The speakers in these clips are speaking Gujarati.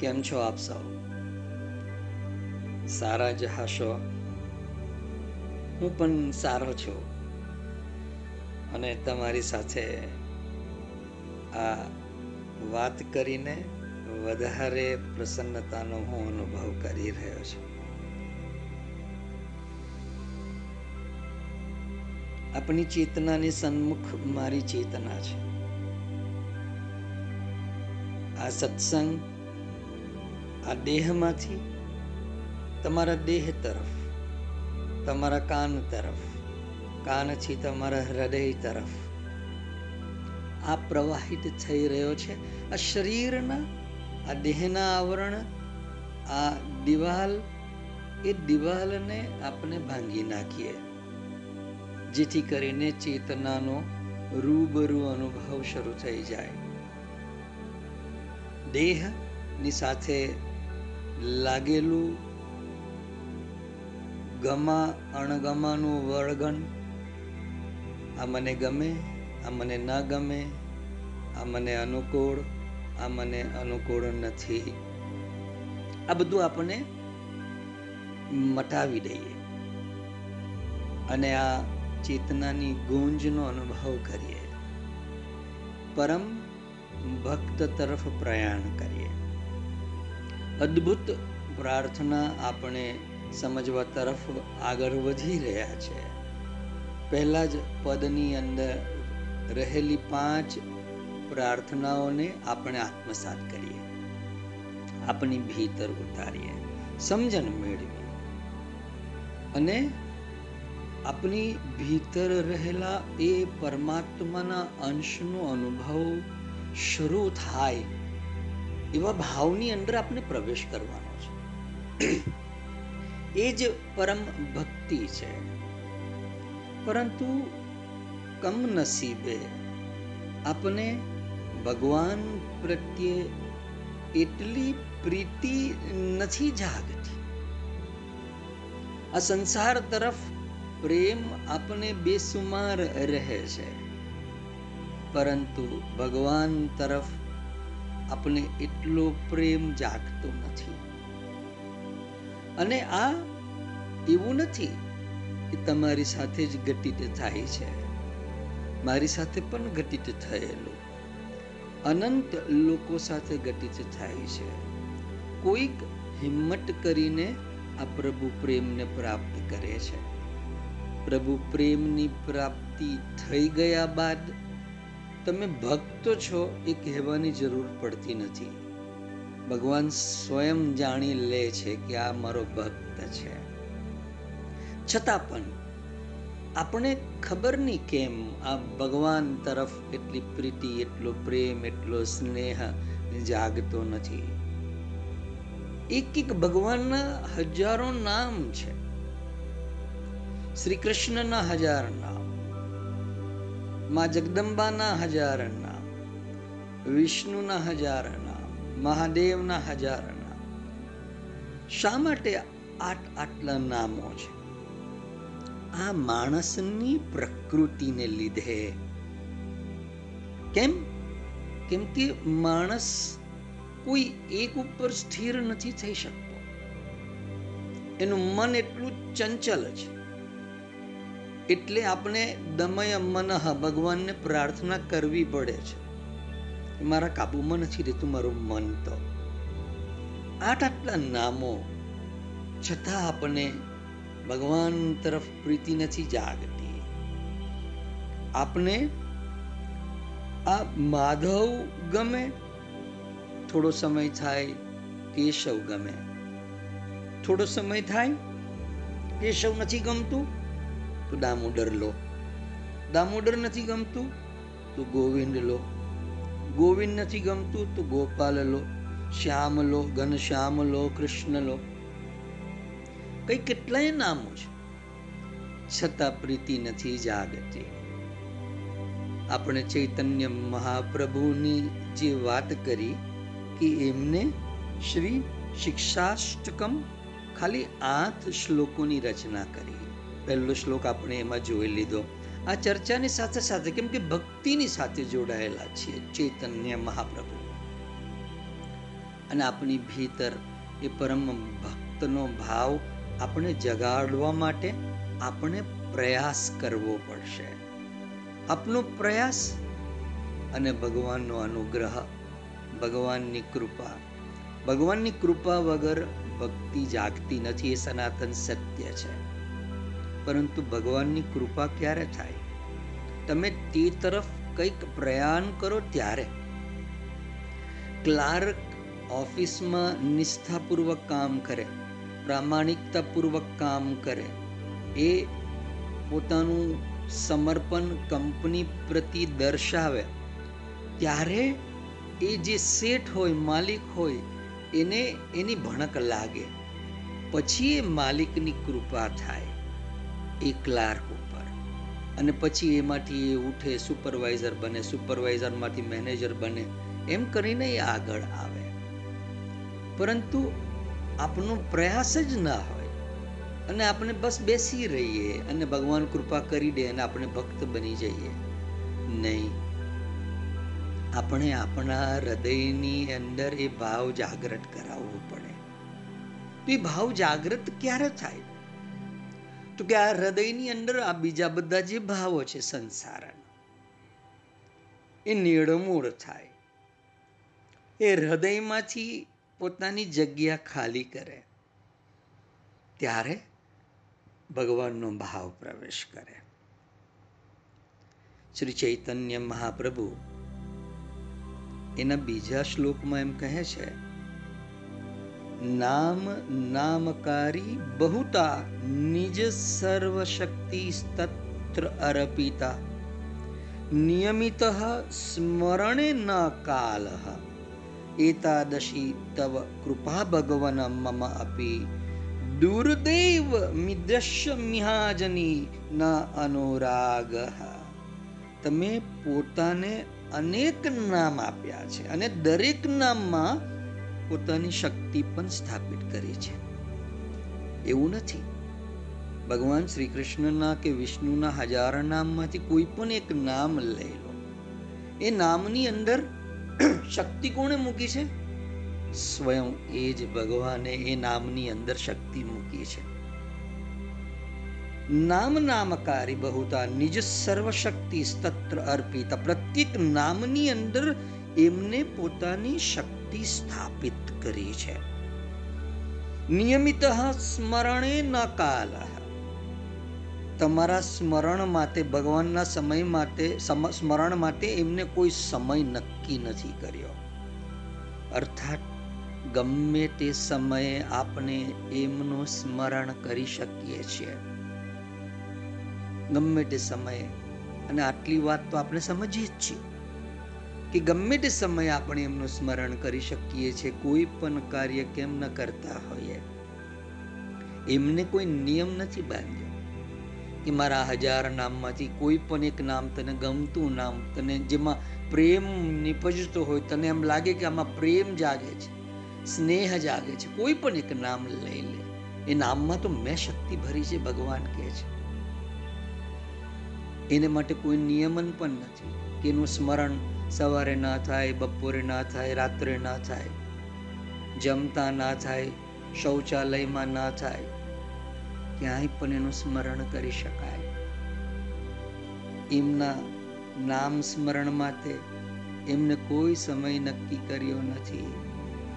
કેમ છો આપ સૌ? સારા જ હશો? હું પણ સારો છું. અને તમારી સાથે આ વાત કરીને વધારે પ્રસન્નતાનો હું અનુભવ કરી રહ્યો છું. આપણી ચેતનાની સન્મુખ મારી ચેતના છે. આ સત્સંગ આ દેહમાંથી તમારા દેહ તરફ, તમારા કાન તરફ, કાનથી તમારા હૃદય તરફ આ પ્રવાહિત થઈ રહ્યો છે. આ શરીરના, આ દેહના આવરણ, આ દિવાલ, એ દિવાલને આપણે ભાંગી નાખીએ. જેથી કરીને ચેતનાનો રૂબરૂ અનુભવ શરૂ થઈ જાય. દેહની સાથે લાગેલું ગમા અણગમાનું વળગણ આ મને ગમે, આ મને ન ગમે, આ મને અનુકૂળ, આ મને અનુકૂળ નથી. આ બધું આપણે મટાવી દઈએ અને આ ચેતનાની ગુંજનો અનુભવ કરીએ. પરમ ભક્ત તરફ પ્રયાણ કરીએ. અદ્ભુત પ્રાર્થના આપણે સમજવા તરફ આગળ વધી રહ્યા છે. પહેલા જ પદની અંદર રહેલી પાંચ પ્રાર્થનાઓને આપણે આત્મસાત કરીએ. આપણી ભીતર ઉતારીએ, સમજણ મેળવીએ અને આપણી ભીતર રહેલા એ પરમાત્માના અંશનો અનુભવ શરૂ થાય એવા ભાવની અંદર આપણે પ્રવેશ કરવાનો છે. એ જ પરમ ભક્તિ છે. પરંતુ કમનસીબે આપણે ભગવાન પ્રત્યે એટલી પ્રીતિ નથી જાગતી. આ સંસાર તરફ પ્રેમ આપણે બેસુમાર રહે છે. પરંતુ ભગવાન તરફ આપને એટલો પ્રેમ જાગતો નથી. અને આ એવું નથી કે તમારી સાથે જ ઘટિત થાય છે. મારી સાથે પણ ઘટિત થયેલું. અનંત લોકો સાથે ઘટિત થાય છે. કોઈક હિંમત કરીને આ પ્રભુ પ્રેમને પ્રાપ્ત કરે છે. પ્રભુ પ્રેમની પ્રાપ્તિ થઈ ગયા બાદ તમે ભક્ત છો એ કહેવાની જરૂર પડતી નથી. ભગવાન સ્વયં જાણી લે છે કે આ મારો ભક્ત છે. છતાં પણ આપણે ખબર નહીં કેમ આ ભગવાન તરફ એટલી પ્રીતિ, એટલો પ્રેમ, એટલો સ્નેહ જાગતો નથી. એક એક ભગવાનના હજારો નામ છે. શ્રી કૃષ્ણના હજાર નામ. માં જગદંબાના હજાર નામ વિષ્ણુના હજાર નામ મહાદેવના હજાર નામ શા માટે આટ આટલા નામો છે? આ માણસની પ્રકૃતિને લીધે. કેમ? કેમ કે માણસ કોઈ એક ઉપર સ્થિર નથી થઈ શકતો. એનું મન એટલું ચંચલ છે. એટલે આપણે દમય મનઃ ભગવાનને પ્રાર્થના કરવી પડે છે. મારા કાબુમાં નથી રહેતું મારું મન તો. આઠ આટલા નામો છતાં આપણે ભગવાન તરફ પ્રીતિ નથી જાગતી. આપણે આ માધવ ગમે, થોડો સમય થાય કેશવ ગમે. થોડો સમય થાય કેશવ નથી ગમતું તો દામોદર લો. દામોદર નથી ગમતું, તો ગોવિંદ લો. ગોવિંદ નથી ગમતું, તો ગોપાલ લો. શ્યામ લો, ઘનશ્યામ લો, કૃષ્ણ લો. કઈ કેટલાય નામો છે. છતાં પ્રીતિ નથી જાગતી. આપણે ચૈતન્ય મહાપ્રભુની જે વાત કરી કે એમને શ્રી શિક્ષાષ્ટકમ ખાલી આઠ શ્લોકોની રચના કરી. પહેલો શ્લોક આપણે એમાં જોઈ લીધો. આ ચર્ચાની સાથે સાથે કેમ કે ભક્તિની સાથે જોડાયેલા છીએ ચૈતન્ય મહાપ્રભુ. અને આપણી ભીતર એ પરમ ભક્તનો ભાવ આપણે જગાડવા માટે આપણે પ્રયાસ કરવો પડશે. આપનો પ્રયાસ અને ભગવાનનો અનુગ્રહ, ભગવાનની કૃપા. ભગવાનની કૃપા વગર ભક્તિ જાગતી નથી એ સનાતન સત્ય છે. પરંતુ ભગવાનની કૃપા ક્યારે થાય? તમે તે તરફ કંઈક પ્રયાણ કરો ત્યારે. ક્લાર્ક ઓફિસમાં નિષ્ઠાપૂર્વક કામ કરે, પ્રામાણિકતાપૂર્વક કામ કરે. એ પોતાનું સમર્પણ કંપની પ્રતિ દર્શાવે. ત્યારે એ જે શેઠ હોય, માલિક હોય, એને એની ભણક લાગે. પછી એ માલિકની કૃપા થાય. એ ક્લાર્ક ઉપર. અને પછી એમાંથી એ ઉઠે સુપરવાઇઝર બને સુપરવાઇઝરમાંથી મેનેજર બને, એમ કરીને એ આગળ આવે. પરંતુ આપનો પ્રયાસ જ ના હોય. અને આપણે બસ બેસી રહીએ અને ભગવાન કૃપા કરી દે અને આપણે ભક્ત બની જઈએ. નહીં. આપણે આપણા હૃદયની અંદર એ ભાવ જાગૃત કરાવવો પડે. તો એ ભાવ જાગૃત ક્યારે થાય? તો કે આ હૃદયની અંદર આ બીજા બધા જે ભાવો છે સંસારના, એ નિર્મૂળ થાય. એ હૃદયમાંથી પોતાની જગ્યા ખાલી કરે, ત્યારે ભગવાનનો ભાવ પ્રવેશ કરે. શ્રી ચૈતન્ય મહાપ્રભુ એના બીજા શ્લોકમાં એમ કહે છે નામ નામકારી બહુતા નિજ સર્વશક્તિ સ્તત્ર અર્પિતા. નિયમિત સ્મરણે ન કાલ. એતાદશી તવ કૃપા ભગવન મમ અપી. દુર્દેવ મિદ્રશ્ય મિહાજની ન અનુરાગ. તમે પોતાને અનેક નામ આપ્યા છે અને દરેક નામમાં પોતાની શક્તિ પણ સ્થાપિત કરી છે. એવું નથી. ભગવાન શ્રી કૃષ્ણના કે વિષ્ણુના હજાર નામમાંથી કોઈ પણ એક નામ લઈ લો. એ નામની અંદર શક્તિ કોણે મૂકી છે? સ્વયં એ જ ભગવાને એ નામની અંદર શક્તિ મૂકી છે. નામ નામકારી બહુતા નિજ સર્વશક્તિ સ્તત્ર અર્પિત પ્રત્યેક નામની અંદર એમને પોતાની શક્તિ સ્થાપિત કરી છે. નિયમિત સ્મરણે ન કાલ તમારા સ્મરણ માટે, ભગવાનના સમય માટે સ્મરણ માટે એમને કોઈ સમય નક્કી નથી કર્યો. અર્થાત, ગમે તે સમયે આપણે એમનું સ્મરણ કરી શકીએ છીએ. ગમે તે સમયે. અને આટલી વાત તો આપણે સમજીએ જ છીએ. કે ગમે તે સમયે આપણે એમનું સ્મરણ કરી શકીએ છીએ, કોઈ પણ કાર્ય કેમ ન કરતા હોઈએ. એમને કોઈ નિયમ નથી બાંધ્યો કે મારા હજાર નામમાંથી કોઈ પણ એક નામ તને ગમતું નામ, તને જેમાં પ્રેમ નિપજતો હોય, તને એમ લાગે કે આમાં પ્રેમ જાગે છે, સ્નેહ જાગે છે, કોઈ પણ એક નામ લઈ લે. એ નામમાં તો મેં શક્તિ ભરી છે, ભગવાન કહે છે. એને માટે કોઈ નિયમન પણ નથી કે એનું સ્મરણ સવારે ના થાય, બપોરે ના થાય, રાત્રે ના થાય, જમતા ના થાય, શૌચાલયમાં ના થાય, ક્યાંય પણ એનું સ્મરણ કરી શકાય. એમના નામ સ્મરણ માટે એમને કોઈ સમય નક્કી કર્યો નથી.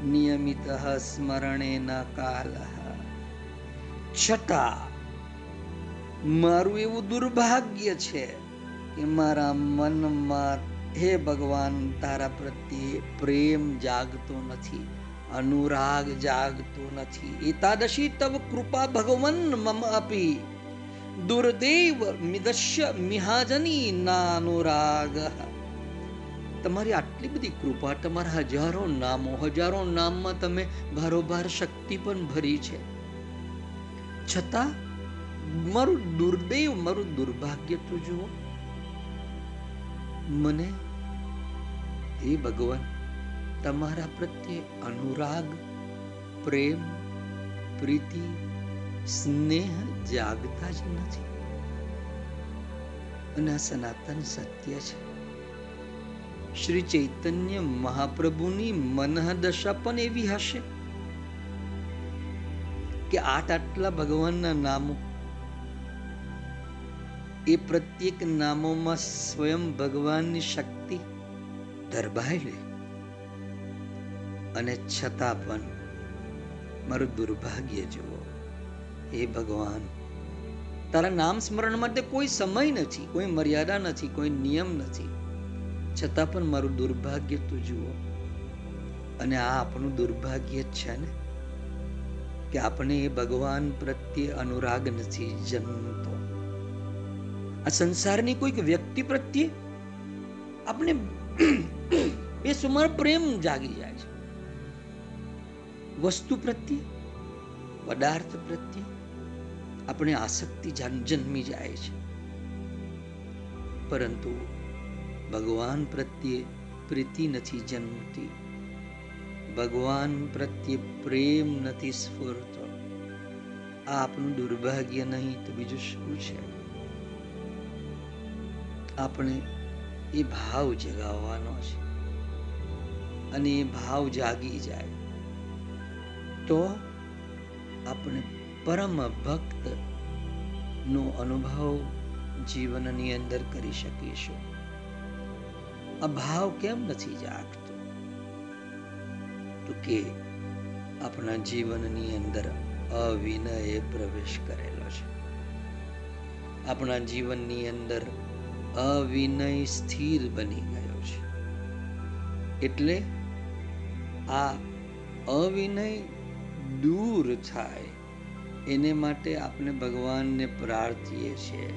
નિયમિત સ્મરણે ન કાલ. છતાં, મારું એવું દુર્ભાગ્ય છે કે મારા મનમાં હે ભગવાન, તારા પ્રત્યે પ્રેમ જાગતો નથી, અનુરાગ જાગતો નથી. એતાદશી તવ કૃપા ભગવન મમ અપી. દુર્દેવ મિદશ્ય મિહાજની નાનુરાગ તમારી આટલી બધી કૃપા તમારા હજારો નામો, હજારો નામમાં તમે ભારોભાર શક્તિ પણ ભરી છે. છતાં, મારું દુર્દૈવ, મારું દુર્ભાગ્ય તો જુઓ. મને હે ભગવાન, તમારા પ્રત્યે અનુરાગ, પ્રેમ, પ્રીતિ, સ્નેહ જાગતા જ નથી. અને સનાતન સત્ય છે. શ્રી ચૈતન્ય મહાપ્રભુની મનહદશા પણ એવી હશે કે આટ આટલા ભગવાનના નામો એ પ્રત્યેક નામોમાં સ્વયં ભગવાનની શક્તિ દરબાયેલી અને છતાં પણ મારું દુર્ભાગ્ય જુઓ. હે ભગવાન, તારા નામ સ્મરણ માટે કોઈ સમય નથી, કોઈ મર્યાદા નથી, કોઈ નિયમ નથી. છતાં પણ મારું દુર્ભાગ્ય તો જુઓ. અને આ આપણું દુર્ભાગ્ય છે ને, કે આપણે એ ભગવાન પ્રત્યે અનુરાગ નથી જન્મતો આ સંસારની કોઈક વ્યક્તિ પ્રત્યે આપણે બેસુમાર પ્રેમ જાગી જાય છે. વસ્તુ પ્રત્યે, પદાર્થ પ્રત્યે આપણે આસક્તિ જન્મી જાય છે. પરંતુ ભગવાન પ્રત્યે પ્રીતિ નથી જન્મતી. ભગવાન પ્રત્યે પ્રેમ નથી સ્ફુરતો. આ આપણું દુર્ભાગ્ય નહીં તો બીજું શું છે? આપણે એ ભાવ જગાવવાનો છે. અને એ ભાવ જાગી જાય. તો આપણે પરમ ભક્ત નો અનુભવ જીવનની અંદર કરી શકીશું. આ ભાવ કેમ નથી જાગતો? તો કે આપણા જીવનની અંદર અવિનય પ્રવેશ કરેલો છે. આપણા જીવનની અંદર અવિનય સ્થિર બની ગયો છે. એટલે આ અવિનય દૂર થાય એને માટે આપણે ભગવાનને પ્રાર્થીએ છીએ.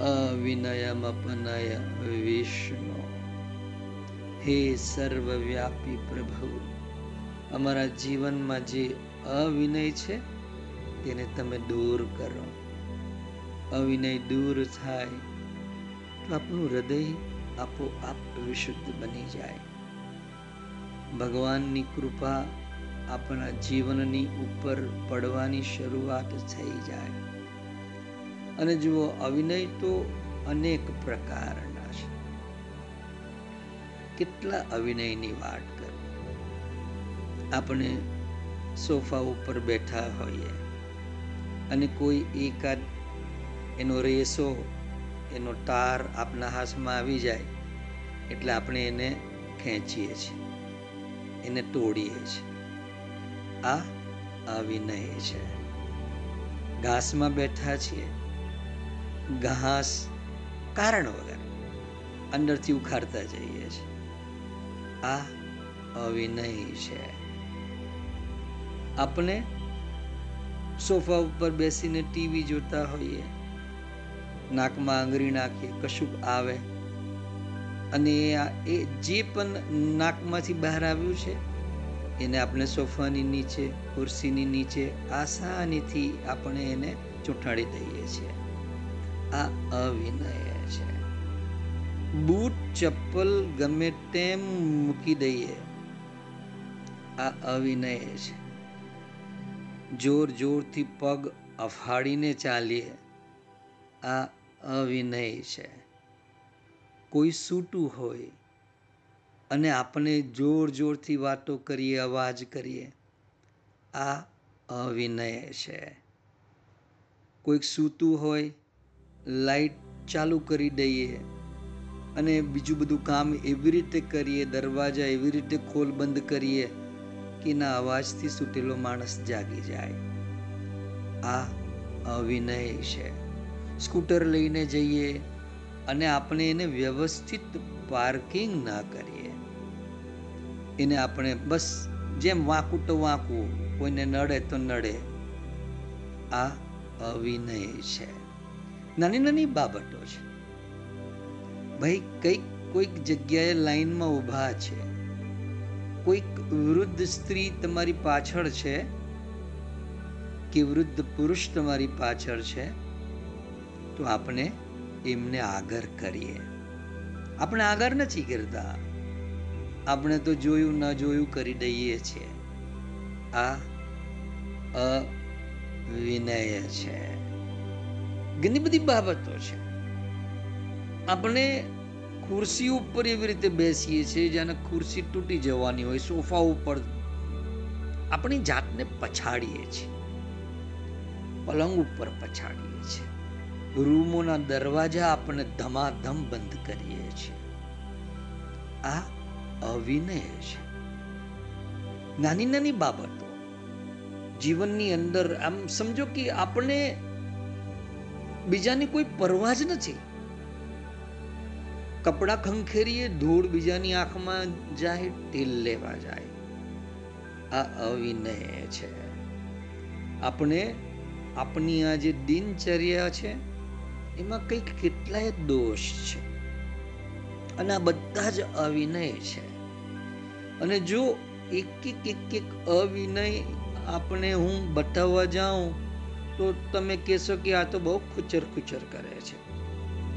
અવિનયમપનય વિષ્ણુ. હે સર્વવ્યાપી પ્રભુ, અમારા જીવનમાં જે અવિનય છે તેને તમે દૂર કરો. અવિનય દૂર થાય તો હૃદય આપોઆપ વિશુદ્ધ બની જાય. ભગવાનની કૃપા આપણા જીવનની ઉપર પડવાની શરૂઆત થઈ જાય. અને જુઓ, અવિનય તો અનેક પ્રકારના છે. કેટલા અવિનયની વાત કરું આપણે સોફા ઉપર બેઠા હોઈએ અને કોઈ એકાદ એનો રેસો એનો તાર આપના હાથમાં આવી જાય એટલે આપણે એને ખેંચીએ છીએ. એને તોડીએ છીએ. આ અવિનય છે. ઘાસમાં બેઠા છીએ. ઘાસ કારણ વગર અંદરથી ઉખાડતા જઈએ છીએ. આ અવિનય છે. આપણે સોફા ઉપર બેસીને ટીવી જોતા હોઈએ. નાકમાં આંગળી નાખીએ, કશુંક આવે. અને એ જે પણ નાકમાંથી બહાર આવ્યું છે, એને આપણે સોફાની નીચે, ખુરશીની નીચે આસાનીથી આપણે એને ચૂંટાડી દઈએ છીએ. આ અવિનય છે. બૂટ, ચપ્પલ ગમે તેમ મૂકી દઈએ. આ અવિનય છે. જોર જોરથી પગ અફાડીને ચાલીએ. આ અવિનય છે. કોઈ સૂટું હોય અને આપણે જોર જોરથી વાતો કરીએ, અવાજ કરીએ, આ અવિનય છે. કોઈક સૂતું હોય, લાઈટ ચાલુ કરી દઈએ અને બીજું બધું કામ એવી રીતે કરીએ, દરવાજા એવી રીતે ખોલ બંધ કરીએ કે ના અવાજથી સૂટેલો માણસ જાગી જાય. આ અવિનય છે. સ્કૂટર લઈને જઈએ અને આપણે એને વ્યવસ્થિત પાર્કિંગ ના કરીએ. એને આપણે બસ જેમ વાંકું તો વાંકું, કોઈને નડે તો નડે. આ અવિનય છે. નાની નાની બાબતો છે. ભાઈ, કંઈક કોઈક જગ્યાએ લાઈનમાં ઊભા છે. કોઈક વૃદ્ધ સ્ત્રી તમારી પાછળ છે કે વૃદ્ધ પુરુષ તમારી પાછળ છે? તો આપણે એમને આગળ કરીએ. આપણે આગળ નથી કરતા. આપણે તો જોયું, ન જોયું કરી દઈએ છીએ આ અવિનય છે. ઘણી બધી બાબતો છે. આપણે ખુરશી ઉપર એવી રીતે બેસીએ છીએ જેને ખુરશી તૂટી જવાની હોય, સોફા ઉપર આપણી જાતને પછાડીએ છીએ. પલંગ ઉપર પછાડીએ છીએ. રૂમોના દરવાજા આપણે ધમાધમ બંધ કરીએ છીએ. આ અવિનય છે. નાની નાની બાબતો. જીવનની અંદર આમ સમજો કે આપણે બીજાની કોઈ પરવા જ નથી. કપડા ખંખેરીએ ધૂળ બીજાની આંખમાં જાય, તેલ લેવા જાય. આ અવિનય છે. આપણે આપણી આ જે દિનચર્યા છે એમાં કંઈક કેટલાય દોષ છે. અને આ બધા જ અવિનય છે. અને જો એક એક એક એક અવિનય આપણે હું બતાવવા જાઉં, તો તમે કહેશો કે આ તો બહુ ખુચર ખુચર કરે છે.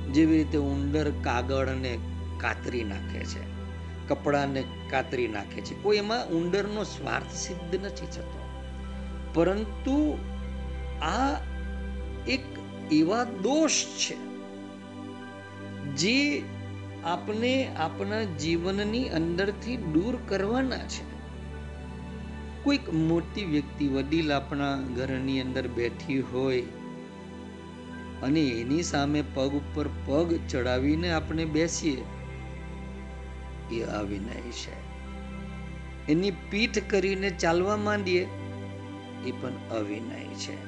જેવી રીતે ઉંદર કાગળને કાતરી નાખે છે, કપડાને કાતરી નાખે છે. કોઈ એમાં ઉંદરનો સ્વાર્થ સિદ્ધ નથી થતો. પરંતુ આ એવા દોષ છે, જે આપણે આપણા જીવનની અંદરથી દૂર કરવાના છે. કોઈક મોટી વ્યક્તિ વડીલ આપણા ઘરની અંદર બેઠી હોય અને એની સામે પગ ઉપર પગ ચડાવીને આપણે બેસીએ, એ અવિનય છે એની પીઠ કરીને ચાલવા માંડીએ, એ પણ અવિનય છે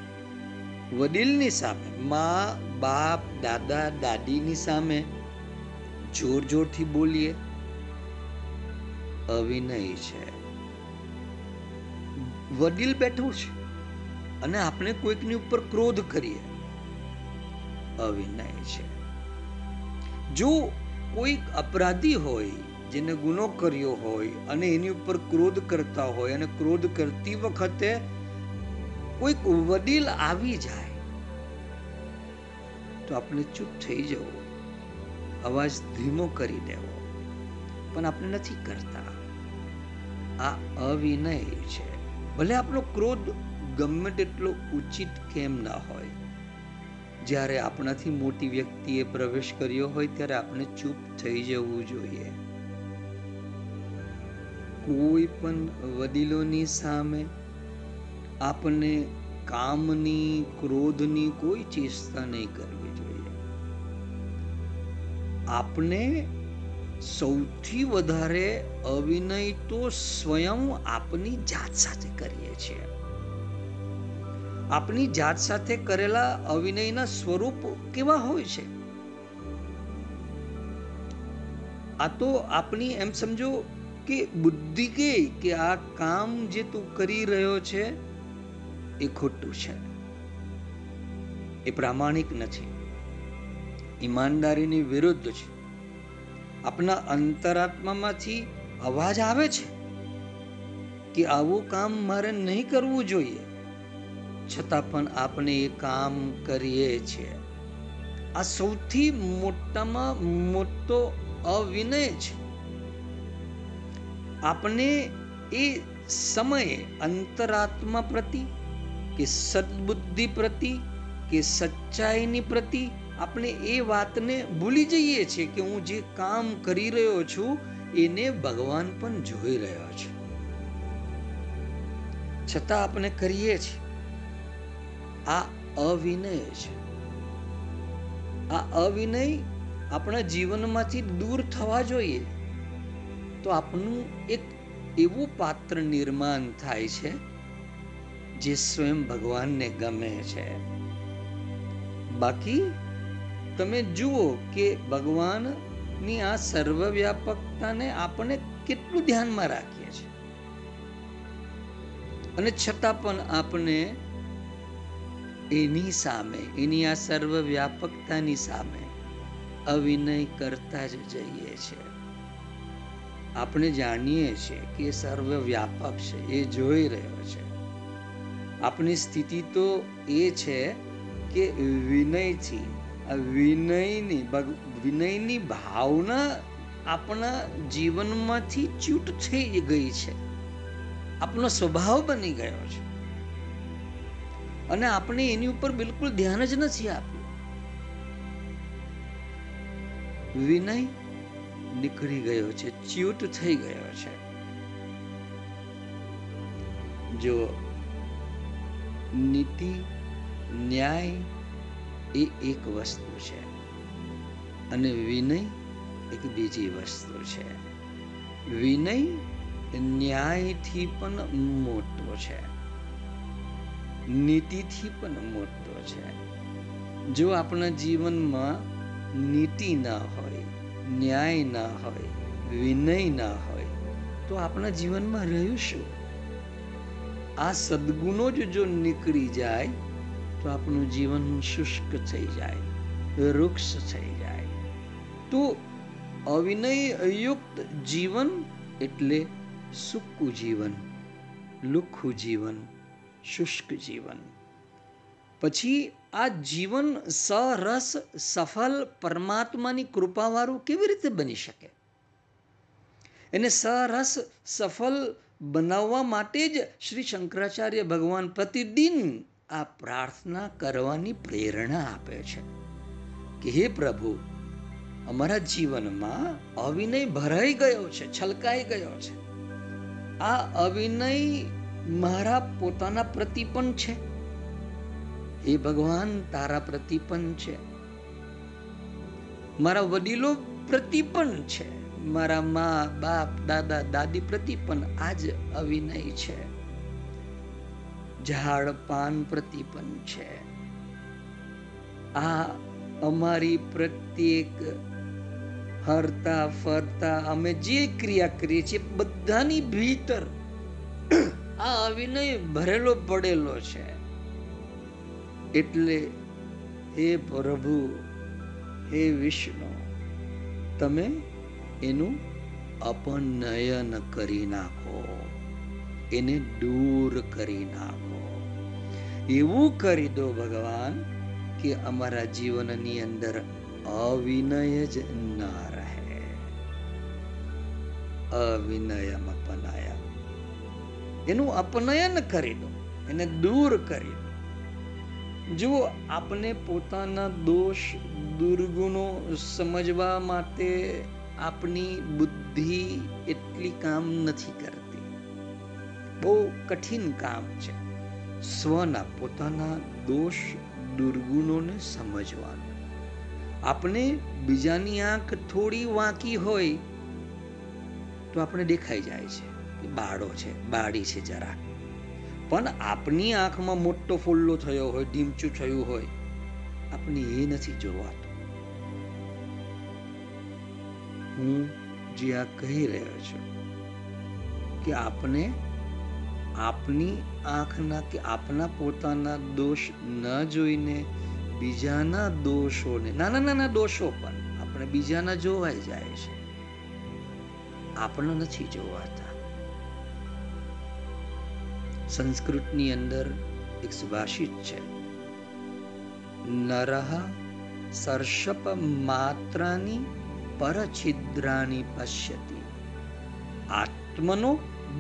વડીલની સામે, મા, બાપ, દાદા, દાદીની સામે જોર જોરથી બોલીએ, અવિનય છે. વડીલ બેઠો છે અને આપણે કોઈકની ઉપર ક્રોધ કરીએ, અવિનય છે. જો કોઈક અપરાધી હોય, જેને ગુનો કર્યો હોય અને એની ઉપર ક્રોધ કરતા હોય અને ક્રોધ કરતી વખતે કોઈક વડીલ આવી જાય તો આપણે ચૂપ થઈ જવું. અવાજ ધીમો કરી દેવો. પણ આપણે નથી કરતા. આ અવિનય છે. ભલે આપણો ક્રોધ ગમે તેટલો ઉચિત કેમ ના હોય. જ્યારે આપણાથી મોટી વ્યક્તિએ પ્રવેશ કર્યો હોય ત્યારે આપણે ચૂપ થઈ જવું જોઈએ. કોઈ પણ વડીલોની સામે આપણને કામની, ક્રોધની કોઈ ચેષ્ટા નહીં કરવી જોઈએ. આપણે સૌથી વધારે અવિનય તો સ્વયં આપની જાત સાથે કરીએ છીએ. આપની જાત સાથે કરેલા અવિનયના સ્વરૂપ કેવા હોય છે? આ તો આપણી એમ સમજો કે બુદ્ધિ કે આ કામ જે તું કરી રહ્યો છે એ ખોટું છે. એ પ્રામાણિક નથી. ઈમાનદારીની વિરુદ્ધ છે. આપણા અંતરાત્મામાંથી અવાજ આવે છે કે આવું કામ મારે નહીં કરવું જોઈએ. છતાં પણ આપણે એ કામ કરીએ છીએ. આ સૌથી મોટામાં મોટો અવિનય છે. આપણે એ સમયે અંતરાત્મા પ્રતિ કે સદબુદ્ધિ પ્રતિ કે સચ્ચાઈની પ્રતિ આપણે એ વાતને ભૂલી જઈએ છીએ કે હું જે કામ કરી રહ્યો છું, એને ભગવાન પણ જોઈ રહ્યો છે. છતાં આપણે કરીએ છીએ. આ અવિનય છે. આ અવિનય આપણા જીવનમાંથી દૂર થવા જોઈએ. તો આપણું એક એવું પાત્ર નિર્માણ થાય છે જે સ્વયં ભગવાનને ગમે છે. બાકી, તમે જુઓ કે ભગવાનની આ સર્વવ્યાપકતાને આપણે કેટલું ધ્યાનમાં રાખીએ છીએ. અને છતાં પણ આપણે એની સામે, એની આ સર્વવ્યાપકતાની સામે અવિનય કરતા જ જઈએ છીએ. આપણે જાણીએ છીએ કે સર્વવ્યાપક છે, એ જોઈ રહ્યો છે. આપણી સ્થિતિ તો એ છે કે વિનયથી વિનયની વિનયની ભાવના આપણા જીવનમાંથી ચ્યુટ થઈ ગઈ છે. આપણો સ્વભાવ બની ગયો છે. અને આપણે એની ઉપર બિલકુલ ધ્યાન જ નથી આપ્યું. વિનય નીકળી ગયો છે ચ્યુટ થઈ ગયો છે. જો નીતિ, ન્યાય એ એક વસ્તુ છે અને વિનય એક બીજી વસ્તુ છે. વિનય ન્યાયથી પણ મોટો છે. નીતિથી પણ મોટો છે. જો આપણા જીવનમાં નીતિ ના હોય, ન્યાય ના હોય, વિનય ના હોય, તો આપણા જીવનમાં રહ્યું શું? આ સદગુણો જ જો નીકળી જાય, તો આપણું જીવન શુષ્ક થઈ જાય વૃક્ષ થઈ જાય. તો અવિનય યુક્ત જીવન એટલે સૂકું જીવન લુખ્ખું જીવન, શુષ્ક જીવન. પછી આ જીવન સરસ સફળ પરમાત્માની કૃપાવાળું કેવી રીતે બની શકે? એને સરસ સફળ બનાવવા માટે જ શ્રી શંકરાચાર્ય ભગવાન પ્રતિદિન આ પ્રાર્થના કરવાની પ્રેરણા આપે છે. કે હે પ્રભુ, અમારા જીવનમાં અવિનય ભરાઈ ગયો છે, છલકાઈ ગયો છે. આ અવિનય મારા પોતાના પ્રતિ પણ છે. હે ભગવાન, તારા પ્રતિ પણ છે. મારા વડીલો પ્રતિ પણ છે. મારા મા, બાપ, દાદા, દાદી પ્રતિ પણ આજ અવિનય છે. ઝાડ પાન પ્રતિ પણ છે. આ અમારી પ્રત્યેક હરતા, ફરતા અમે જે ક્રિયા કરીએ છીએ, બધાની ભીતર આ અવિનય ભરેલો પડેલો છે. એટલે હે પ્રભુ, હે વિષ્ણુ, તમે એનું અપનયન કરી નાખો. એને દૂર કરી નાખો. એવું કરી દો ભગવાન કે અમારા જીવનની અંદર અવિનય જ ન રહે. અવિનયમ અપનાય. એનું અપનયન કરી દો. એને દૂર કરી દો. જો આપણે પોતાના દોષ, દુર્ગુણો સમજવા માટે આપણી બુદ્ધિ એટલી કામ નથી કરતી. બહુ કઠિન કામ છે. સ્વના પોતાના દોષ દુર્ગુણોને સમજવાનું. આપણે બીજાની આંખ થોડી વાંકી હોય તો આપણે દેખાઈ જાય છે બાળો છે, બાળી છે જરા. પણ આપની આંખમાં મોટો ફોલ્લો થયો હોય ડીમચું થયું હોય આપણે એ નથી જોવાતું હું જે આ કહી રહ્યો છું કે આપણે આપની આંખના કે આપના પોતાના દોષ ન જોઈને બીજાના દોષોને નાના નાના દોષો પણ આપણે બીજાના જોવાઈ જાય છે. આપણને નથી જોવાતા. સંસ્કૃતની અંદર એક સુભાષિત છે. નરહ સર્ષપ માત્રાની પરછિદ્રાની પશ્યતિ આત્મનો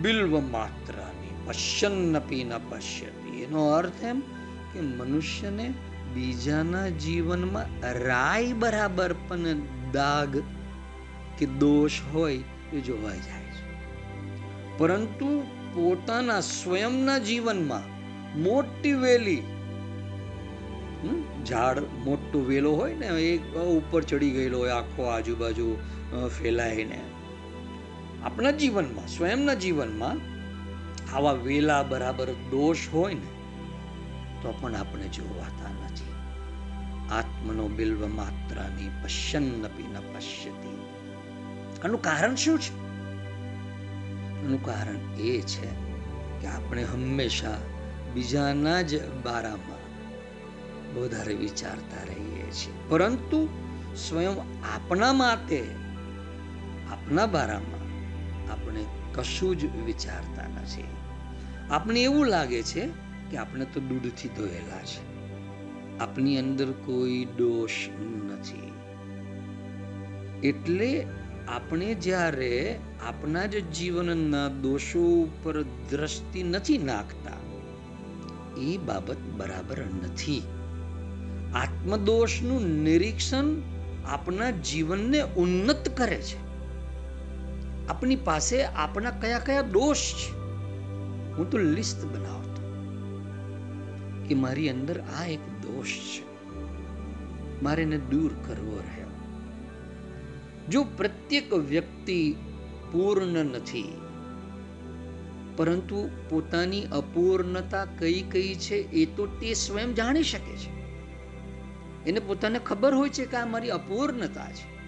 બિલ્વ માત્રાની પશ્યન્નપી ન પશ્યતિ એનો અર્થ એમ કે મનુષ્યને બીજાના જીવનમાં રાય બરાબર પણ દાગ કે દોષ હોય એ જોવાઈ જાય છે પરંતુ પોતાના સ્વયંના જીવનમાં મોટી વેલી ઝાડ મોટો વેલો હોય ને, એ ઉપર ચડી ગયેલો હોય, આખો આજુબાજુ ફેલાઈને. આપણા જીવનમાં, સ્વયંના જીવનમાં આવા વેલા બરાબર દોષ હોય ને, તો પણ આપણે જોવાતા નથી. આત્મનો બિલ્વ માત્રાની પશ્યન્નપી ન પશ્યતી. આનું કારણ શું છે? આનું કારણ એ છે કે આપણે હંમેશા બીજાના જ બારામાં વધારે વિચારતા રહીએ છીએ. પરંતુ સ્વયં આપણા માટે આપણા બારામાં આપણે કશું જ વિચારતા નથી. આપણે એવું લાગે છે કે આપણે તો દૂધથી ધોયેલા છે. આપની અંદર કોઈ દોષ નથી. એટલે આપણે જ્યારે આપણા જ જીવનના દોષો ઉપર દ્રષ્ટિ નથી નાખતા, એ બાબત બરાબર નથી. આત્મદોષનું નિરીક્ષણ આપણા જીવનને ઉન્નત કરે છે. આપણી પાસે આપણા કયા કયા દોષ છે? હું તો લિસ્ટ બનાવતો કે મારી અંદર આ એક દોષ છે. મારે એને દૂર કરવો રહ્યો. જો પ્રત્યેક વ્યક્તિ પૂર્ણ નથી, પરંતુ પોતાની અપૂર્ણતા કઈ કઈ છે એ તો તે સ્વયં જાણી શકે છે. એને પોતાને ખબર હોય છે કે આ મારી અપૂર્ણતા છે.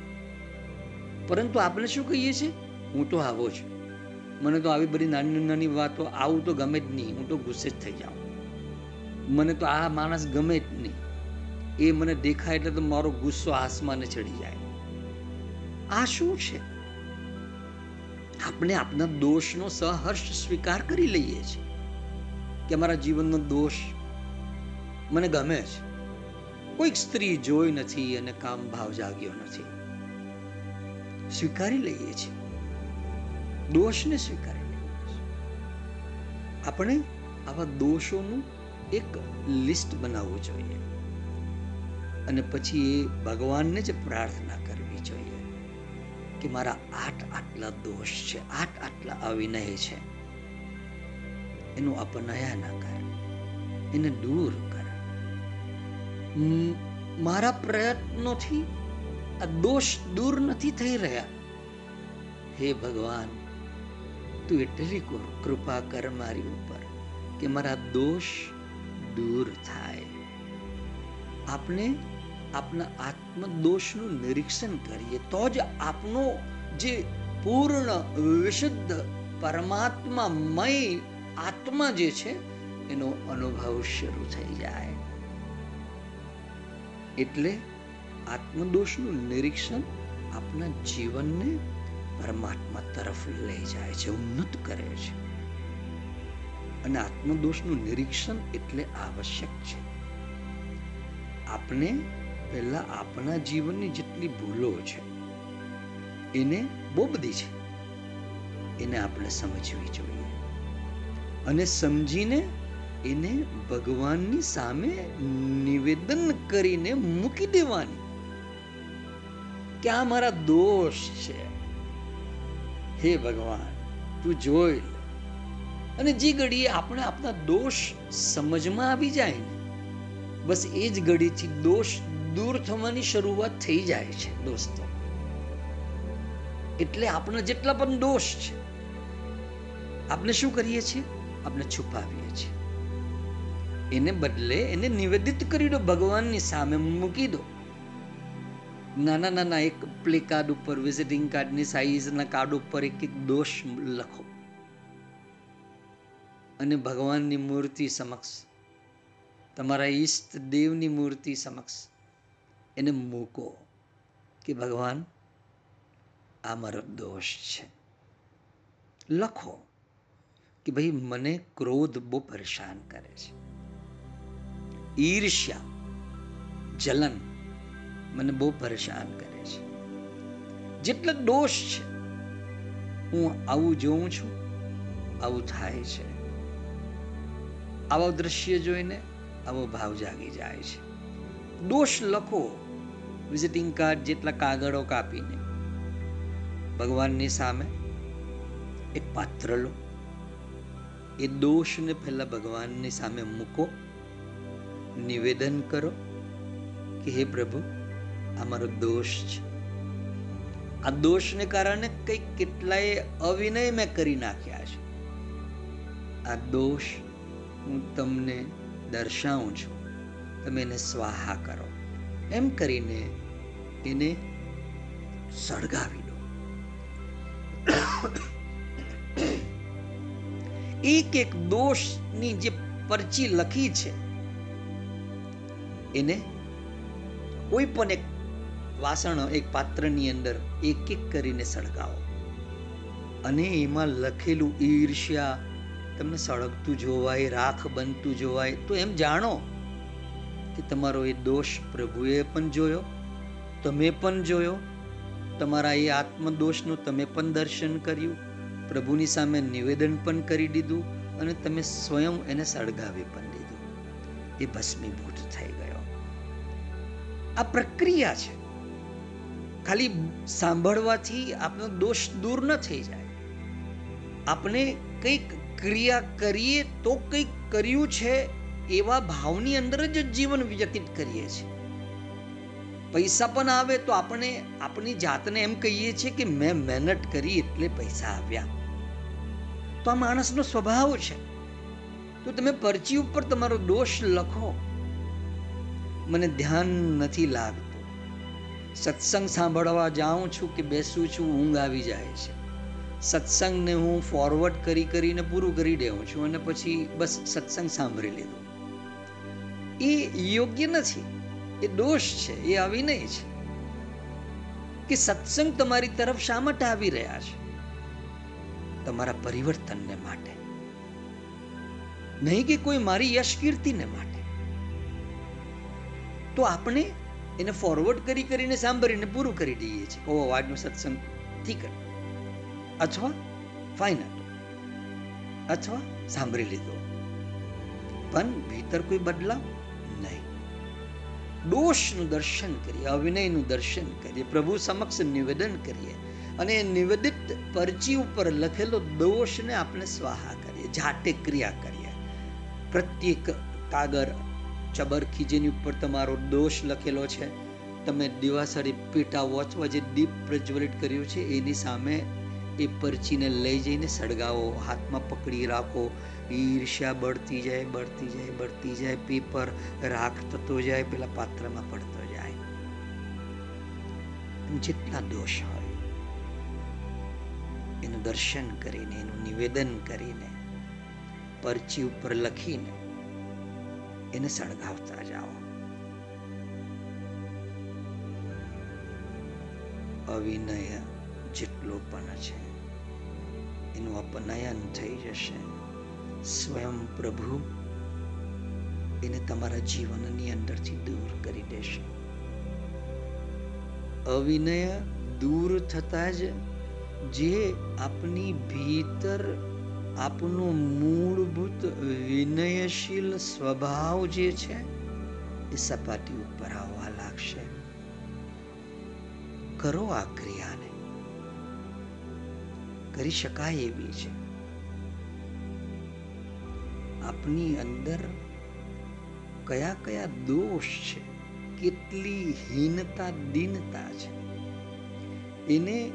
પરંતુ આપણે શું કહીએ છીએ? હું તો આવો છું. મને તો આવી બધી નાની નાની વાતો, આવું તો ગમે જ નહીં. હું તો ગુસ્સે જ થઈ જાઉં. મને તો આ માણસ ગમે જ નહીં. એ મને દેખાય એટલે તો મારો ગુસ્સો આસમાને ચડી જાય. આ શું છે? આપણે આપના દોષનો સહર્ષ સ્વીકાર કરી લઈએ છીએ કે મારા જીવનનો દોષ મને ગમે છે. કોઈક સ્ત્રી જોઈ નથી અને કામ ભાવ જાગ્યો નથી. સ્વીકારી લઈએ છીએ. દોષને સ્વીકારી લઈએ આપણે આવા દોષોનું એક લિસ્ટ બનાવવું જોઈએ. અને પછી એ ભગવાનને જ પ્રાર્થના કરવી જોઈએ કે મારા આઠ આટલા દોષ છે, આઠ આટલા અવિનય છે. એનું અપનયા ના કર. એને દૂર મારા પ્રયત્નોથી આ દોષ દૂર નથી થઈ રહ્યા. હે ભગવાન, તું એટલી કૃપા કર મારી ઉપર કે મારા દોષ દૂર થાય. આપણે આપના આત્મદોષનું નિરીક્ષણ કરીએ તો જ આપનો જે પૂર્ણ, વિશુદ્ધ પરમાત્મામય આત્મા જે છે, એનો અનુભવ શરૂ થઈ જાય. એટલે આત્મદોષનું નિરીક્ષણ આપના જીવનને પરમાત્મા તરફ લઈ જાય છે, ઉન્નત કરે છે. અને આત્મદોષનું નિરીક્ષણ એટલે આવશ્યક છે. આપણે પહેલા આપણા જીવનની જેટલી ભૂલો છે, એને બહુ બધી છે, એને આપણે સમજવી જોઈએ. અને સમજીને એને ભગવાનની સામે નિવેદન કરીને મૂકી દેવાની. કે આ મારા દોષ છે. હે ભગવાન, તું જોઈ લે. અને જે ઘડીએ આપણે આપણા દોષ સમજમાં આવી જાય ને, બસ એ જ ઘડીથી દોષ દૂર થવાની શરૂઆત થઈ જાય છે દોસ્તો. એટલે આપણા જેટલા પણ દોષ છે, આપણે શું કરીએ છીએ? આપણે છુપાવીએ. એને બદલે એને નિવેદિત કરી દો ભગવાનની સામે મૂકી દો. નાના નાના એક પ્લે કાર્ડ ઉપર વિઝિટિંગ કાર્ડની સાઈઝના કાર્ડ ઉપર એક એક દોષ લખો. અને ભગવાનની મૂર્તિ સમક્ષ, તમારા ઈષ્ટ દેવની મૂર્તિ સમક્ષ એને મૂકો કે ભગવાન, આ મારો દોષ છે. લખો કે ભાઈ મને ક્રોધ બહુ પરેશાન કરે છે. ઈર્ષ્યા, જલન મને બહુ પરેશાન કરે છે. જેટલા દોષ છે, હું આવું જોઉં છું, આવું થાય છે. આવા દ્રશ્ય જોઈને આવો ભાવ જાગી જાય છે. દોષ લખો વિઝિટિંગ કાર્ડ જેટલા કાગળો કાપીને. ભગવાનની સામે એક પાત્ર લો. એ દોષને પહેલા ભગવાનની સામે મૂકો. નિવેદન કરો કે હે પ્રભુ આ દોષ છે. આ દોષને કારણે કંઈક કેટલાય અવિનય મેં કરી નાખ્યા છે. આ દોષ હું તમને દર્શાવું છું. તમે એને સ્વાહા કરો. એમ કરીને એને સળગાવી દો. એક એક દોષની જે પરચી લખી છે એને કોઈ પણ એક વાસણો એક પાત્રની અંદર એક એક કરીને સળગાવો. અને એમાં લખેલું ઈર્ષ્યા, તમને સળગતું જોવાય, રાખ બનતું જોવાય, તો એમ જાણો કે તમારો એ દોષ પ્રભુએ પણ જોયો, તમે પણ જોયો, તમારા એ આત્મદોષનું તમે પણ દર્શન કર્યું, પ્રભુની સામે નિવેદન પણ કરી દીધું અને તમે સ્વયં એને સળગાવી પણ દીધું. એ ભસ્મીભૂત થઈ આ પ્રક્રિયા છે. ખાલી સાંભળવાથી આપનો દોષ દૂર ન થઈ જાય. આપણે કંઈક ક્રિયા કરીએ તો કંઈક કર્યું છે એવા ભાવની અંદર જ જીવન વ્યતીત કરીએ છીએ. પૈસા પણ આવે તો આપણે આપણી જાતને એમ કહીએ છીએ કે મેં મહેનત કરી એટલે પૈસા આવ્યા. તો આ માણસનો સ્વભાવ છે. તો તમે પરચી ઉપર તમારો દોષ લખો. મને ધ્યાન નથી લાગતું. સત્સંગ સાંભળવા જાઉં છું કે બેસું છું, ઊંઘ આવી જાય છે. સત્સંગને હું ફોરવર્ડ કરી કરીને પૂરું કરી દેઉં છું અને પછી બસ સત્સંગ સાંભળી લીધું. એ યોગ્ય નથી. એ દોષ છે, એ અવિનય છે. કે સત્સંગ તમારી તરફ શા માટે આવી રહ્યા છે? તમારા પરિવર્તનને માટે. નહીં કે કોઈ મારી યશ કીર્તિને માટે. તો આપણે એને ફોરવર્ડ કરી કરીને સાંભળીને પૂરું કરી દઈએ છીએ. ઓ આજનો સત્સંગ ઠીક અથવા ફાઇન હતો. અથવા સાંભળી લીધો. પણ ભીતર કોઈ બદલાવ નહીં. દોષનું દર્શન કરીએ, અવિનયનું દર્શન કરીએ, પ્રભુ સમક્ષ નિવેદન કરીએ અને નિવેદિત પરચી ઉપર લખેલો દોષને આપણે સ્વાહા કરીએ, જાતે ક્રિયા કરીએ. પ્રત્યેક કાગળ ચબરખી જેની ઉપર તમારો દોષ લખેલો છે. તમે દિવાસળી પીટા વોચવા જે દીપ પ્રજ્વલિત કર્યું છે, એની સામે એ પરચીને લઈ જઈને સળગાવો. હાથમાં પકડી રાખો. ઈર્ષ્યા બળતી જાય બળતી જાય બળતી જાય. પેપર રાખ થતો જાય, પેલા પાત્રમાં પડતો જાય. જેટલા દોષ હોય, એનું દર્શન કરીને, એનું નિવેદન કરીને, પરચી ઉપર લખીને એને સળગાવતા જાઓ. અવિનય જેટલો પણ છે, એનું અપનયન થઈ જશે. સ્વયં પ્રભુ એને તમારા જીવનની અંદરથી દૂર કરી દેશે. અવિનય દૂર થતા જ જે આપની ભીતર આપનો મૂળભૂત વિનયશીલ સ્વભાવ જે છે, એ સપાટી ઉપર આવવા લાગશે. કરો આ ક્રિયાને. કરી શકાય એવી છે. આપની અંદર કયા કયા દોષ છે, કેટલી હીનતા, દીનતા છે, એને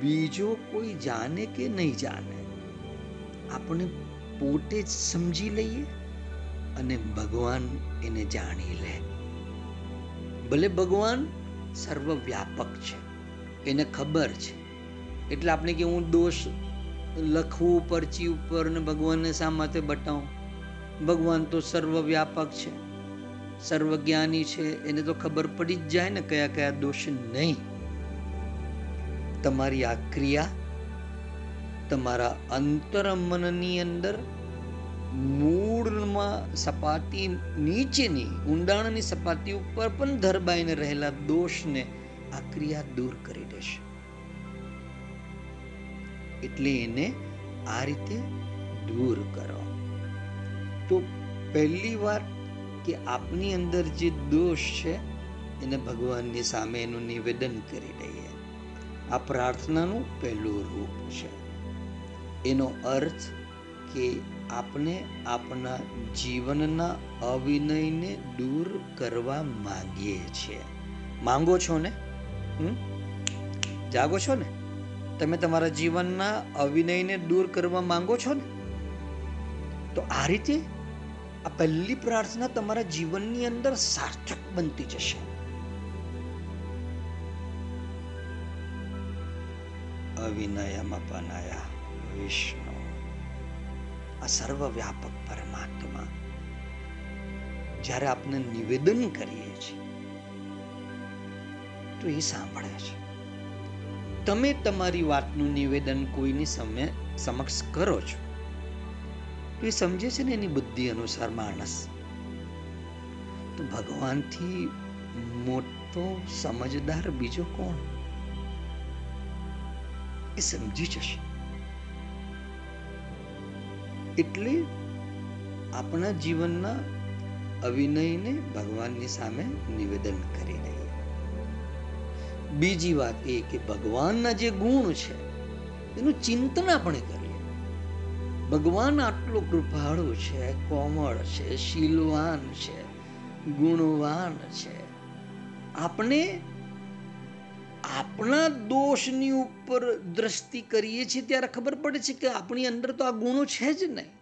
બીજો કોઈ જાણે કે નહીં જાણે? આપણે પોતે જ સમજી લઈએ અને ભગવાન એને જાણી લે. ભલે ભગવાન સર્વવ્યાપક છે, એને ખબર છે. એટલે આપણે કે હું દોષ લખવું પરચી ઉપર ને ભગવાનને શા માટે બતાવું? ભગવાન તો સર્વવ્યાપક છે, સર્વજ્ઞાની છે, એને તો ખબર પડી જ જાય ને કયા કયા દોષ નહીં. તમારી આ ક્રિયા તમારા અંતરમનની અંદર મૂળમાં સપાટી નીચેની, ઊંડાણની સપાટી ઉપર પણ ધરબાઈને રહેલા દોષને આ ક્રિયા દૂર કરી દેશે. એટલે એને આ રીતે દૂર કરો. તો પહેલી વાત કે આપની અંદર જે દોષ છે, એને ભગવાનની સામે એનું નિવેદન કરી દઈએ. આ પ્રાર્થનાનું પહેલું રૂપ છે. એનો અર્થ કે આપણે આપણા જીવનના અવિનયને દૂર કરવા માંગીએ છીએ. માંગો છો ને? જાગો છો ને? તમે તમારા જીવનના અવિનયને દૂર કરવા માંગો છો ને? તો આ રીતે આ પહેલી પ્રાર્થના તમારા જીવનની અંદર સાર્થક બનતી જશે. અવિનયમ અપનયા. વિષ્ણુ આ સર્વવ્યાપક પરમાત્મા જ્યારે આપને નિવેદન કરીએ છીએ, તો એ સાંભળે છે. તમે તમારી વાતનું નિવેદન કોઈની સામે સમક્ષ કરો છો? તો એ સમજે છે ને એની બુદ્ધિ અનુસાર માણસ. તો ભગવાનથી મોટો સમજદાર બીજો કોણ? એ સમજી જશે. એટલે આપણા જીવનના અવિનયને ભગવાનની સામે નિવેદન કરી દઈએ. બીજી વાત એ કે ભગવાનના જે ગુણ છે, એનું ચિંતન આપણે કરીએ. ભગવાન આટલો કૃપાળુ છે, કોમળ છે, શીલવાન છે, ગુણવાન છે. આપણે આપણા દોષની ઉપર દ્રષ્ટિ કરીએ છીએ ત્યારે ખબર પડે છે કે આપણી અંદર તો આ ગુણો છે જ નહીં.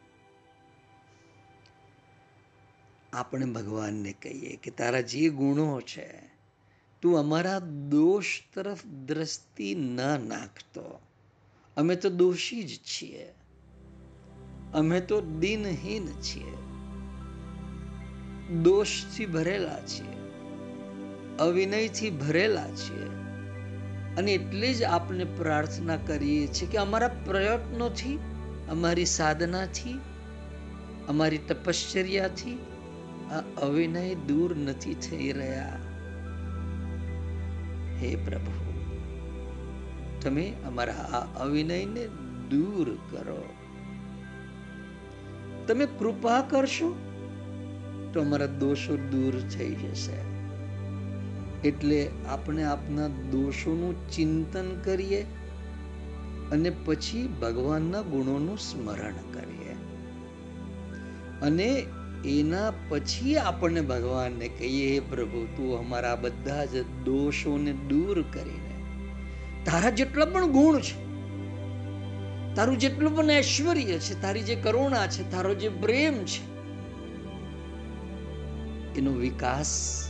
આપણે ભગવાનને કહીએ કે તારા જે ગુણો છે, તું અમારા દોષ તરફ દ્રષ્ટિ ન નાખતો. અમે તો દોષી જ છીએ. અમે તો દિનહીન છીએ. દોષથી ભરેલા છીએ. અવિનયથી ભરેલા છીએ. અને એટલે જ આપણે પ્રાર્થના કરીએ છીએ કે અમારા પ્રયત્નોથી, અમારી સાધનાથી, અમારી તપશ્ચર્યાથી આ અવિનય દૂર નથી થઈ રહ્યા. હે પ્રભુ, તમે અમારા આ અવિનયને દૂર કરો. તમે કૃપા કરશો તો અમારા દોષો દૂર થઈ જશે. એટલે આપણે આપના દોષોનું ચિંતન કરીએ અને પછી ભગવાનના ગુણોનું સ્મરણ કરીએ. અને એના પછી આપણને ભગવાનને કહીએ, હે પ્રભુ, તું અમારા બધા જ દોષોને દૂર કરીને, તારા જેટલા પણ ગુણ છે, તારું જેટલું પણ ઐશ્વર્ય છે, તારી જે કરુણા છે, તારો જે પ્રેમ છે, એનો વિકાસ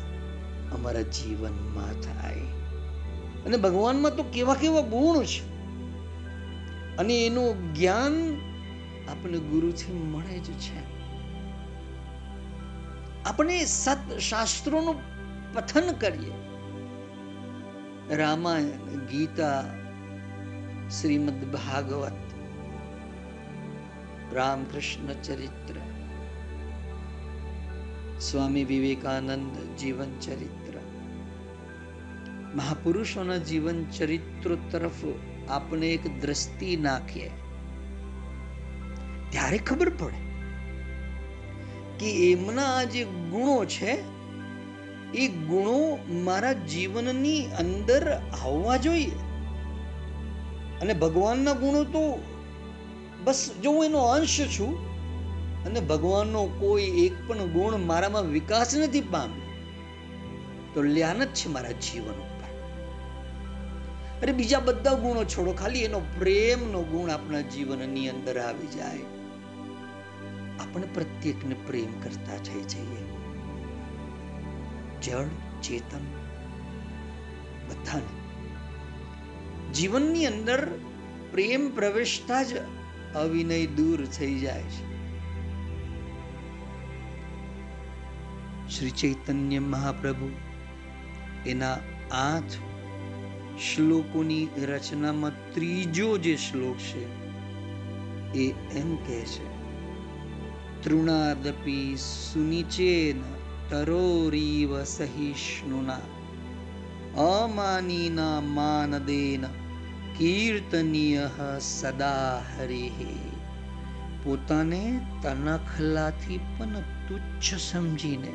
અમારા જીવનમાં થાય. અને ભગવાનમાં તો કેવા કેવા ગુણ છે. અને એનું જ્ઞાન આપણને ગુરુથી મળે જ છે. આપણે સત શાસ્ત્રોનું પઠન કરીએ. રામાયણ, ગીતા, શ્રીમદ ભાગવત, રામકૃષ્ણ ચરિત્ર સ્વામી વિવેકાનંદ જીવન ચરિત્ર. મહાપુરુષોના જીવન ચરિત્રો તરફ આપણે એક દ્રષ્ટિ નાખીએ. ત્યારે ખબર પડે કે એમના જે ગુણો છે, એ ગુણો મારા જીવનની અંદર આવવા જોઈએ. અને ભગવાનના ગુણો તો બસ જો હું એનો અંશ છું અને ભગવાનનો કોઈ એક પણ ગુણ મારામાં વિકાસ નથી પામ્યો, તો લ્યાનત છે મારા જીવન ઉપર. અરે બીજા બધા ગુણો છોડો, ખાલી એનો પ્રેમનો ગુણ આપણા જીવનની અંદર આવી જાય. આપણે પ્રત્યેકને પ્રેમ કરતા થઈ જઈએ. જળ, ચેતન, બધાને. જીવનની અંદર પ્રેમ પ્રવેશતા જ અવિનય દૂર થઈ જાય છે. શ્રી ચૈતન્ય મહાપ્રભુ. એના આઠ શ્લોકોની રચનામાં ત્રીજો જે શ્લોક છે, એ એમ કહે છે, તૃણાદપી સુનિચેન તરોરીવ સહિષ્ણુના, અમાનીના માનદેન કીર્તનીય સદા હરિહે પોતાને તનખલાથી પણ તુચ્છ સમજીને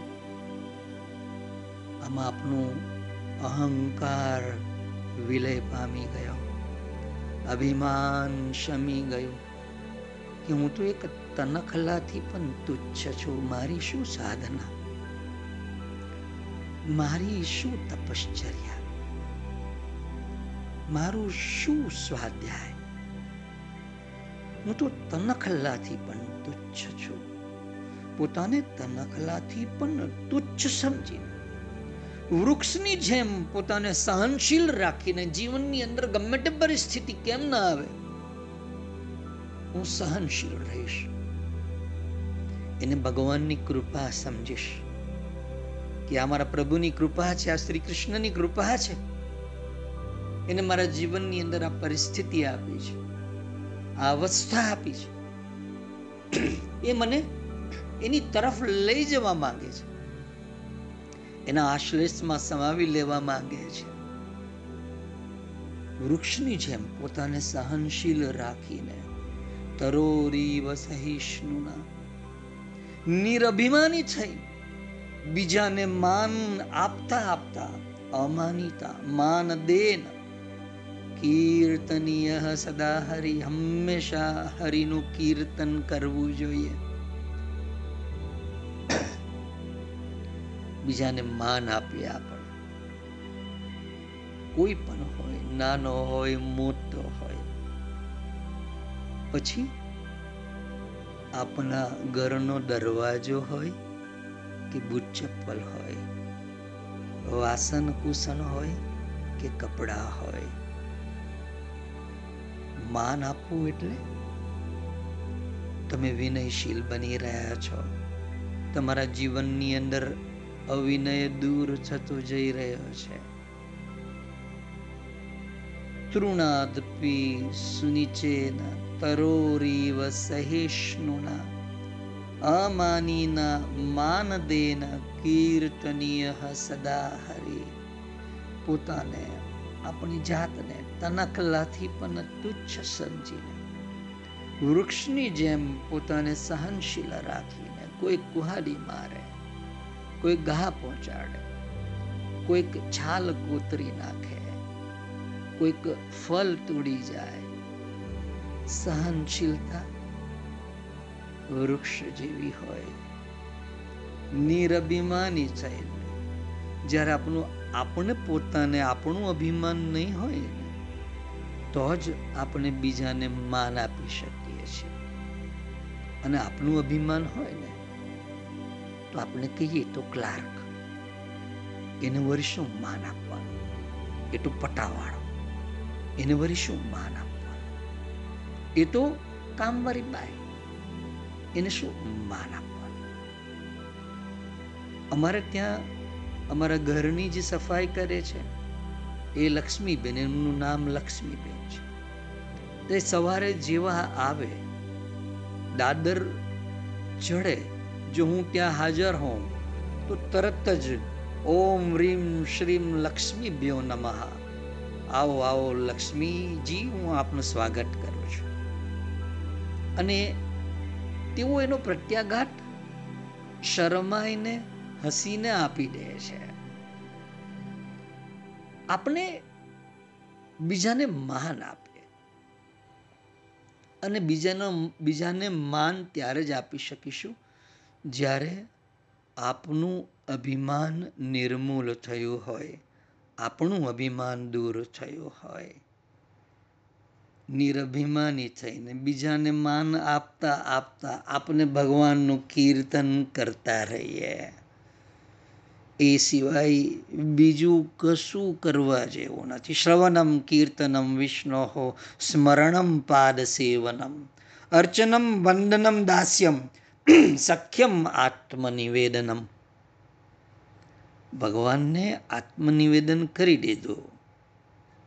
આમાં આપનું અહંકાર વિલય પામી ગયો. અભિમાન શમી ગયું કે હું તો એક તનખલાથી પણ તુચ્છ છું. મારી શું સાધના? મારી શું તપશ્ચર્યા? મારું શું સ્વાધ્યાય? હું તો તનખલાથી પણ તુચ્છ છું. પોતાને તનખલાથી પણ તુચ્છ સમજીને વૃક્ષની જેમ પોતાને સહનશીલ રાખીને જીવનની અંદર ગમે તે પરિસ્થિતિ કેમ ના આવે, હું સહનશીલ રહીશ. એને ભગવાનની કૃપા સમજીશ કે આ મારા પ્રભુની કૃપા છે, આ શ્રી કૃષ્ણની કૃપા છે. એને મારા જીવનની અંદર આ પરિસ્થિતિ આપી છે, આ અવસ્થા આપી છે. એ મને એની તરફ લઈ જવા માંગે છે. એના આશ્લેષમાં સમાવી લેવા માંગે છે. વૃક્ષની જેમ પોતાને સહનશીલ રાખીને તરોરીવ સહિષ્ણુના નિરભિમાની થઈ બીજાને માન આપતા આપતા અમાનિતા, માન દેન કીર્તનીય સદા હરિ, હંમેશા હરિનું કીર્તન કરવું જોઈએ. બીજાને માન આપીએ આપણે. કોઈ પણ હોય, નાનો હોય, મોટો હોય. પછી આપણા ઘરનો દરવાજો હોય કે બુટ ચપ્પલ હોય વાસન કુસણ હોય કે કપડા હોય. માન આપવું એટલે તમે વિનયશીલ બની રહ્યા છો. તમારા જીવનની અંદર અવિનય દૂર થતો જઈ રહ્યો છે. તૃણાદપી સુનિચેન તરોરીવ સહિષ્ણુના અમાનીના માનદેન કીર્તનીય સદા હરિ પોતાને, આપણી જાતને તનકલાથી પણ તુચ્છ સમજીને, વૃક્ષની જેમ પોતાને સહનશીલ રાખીને કોઈ કુહાડી મારે. કોઈ ઘા પહોંચાડે, કોઈક છાલ કોતરી નાખે, કોઈક ફલ તોડી જાય. સહનશીલતા વૃક્ષ જેવી હોય. નિરભિમાની થઈને જ્યારે આપણું આપણે પોતાને આપણું અભિમાન નહીં હોય, તો જ આપણે બીજાને માન આપી શકીએ છીએ. અને આપણું અભિમાન હોય ને તો આપણે કહીએ તો ક્લાર્ક. એને વળી શું માન આપવાનું. એ તો પટાવાળો. એને વળી શું માન આપવાનું. એ તો કામવાળી બાય એને શું માન આપવાનું? અમારે ત્યાં અમારા ઘરની જે સફાઈ કરે છે, એ લક્ષ્મીબેન એમનું નામ લક્ષ્મીબેન છે. તે સવારે જેવા આવે, દાદર ચડે જો હું ત્યાં હાજર હોઉં, તો તરત જ ઓમ રીમ શ્રીમ લક્ષ્મી બ્યો નમઃ. આવો આવો લક્ષ્મીજી, હું આપનું સ્વાગત કરું છું. અને તેઓ એનો પ્રત્યાઘાત શરમાઈને, હસીને આપી દે છે. આપણે બીજાને માન આપીએ અને બીજાનો, બીજાને માન ત્યારે જ આપી શકીશું જ્યારે આપનું અભિમાન નિર્મૂલ થયું હોય, આપણું અભિમાન દૂર થયું હોય. નિરભિમાની થઈને બીજાને માન આપતા આપતા આપણે ભગવાનનું કીર્તન કરતા રહીએ. એ સિવાય બીજું કશું કરવા જેવું નથી. શ્રવણમ કીર્તનમ વિષ્ણો, સ્મરણમ પાદ સેવનમ, અર્ચનમ વંદનમ દાસ્યમ સખ્યમ આત્મનિવેદનમ ભગવાનને આત્મનિવેદન કરી દીધું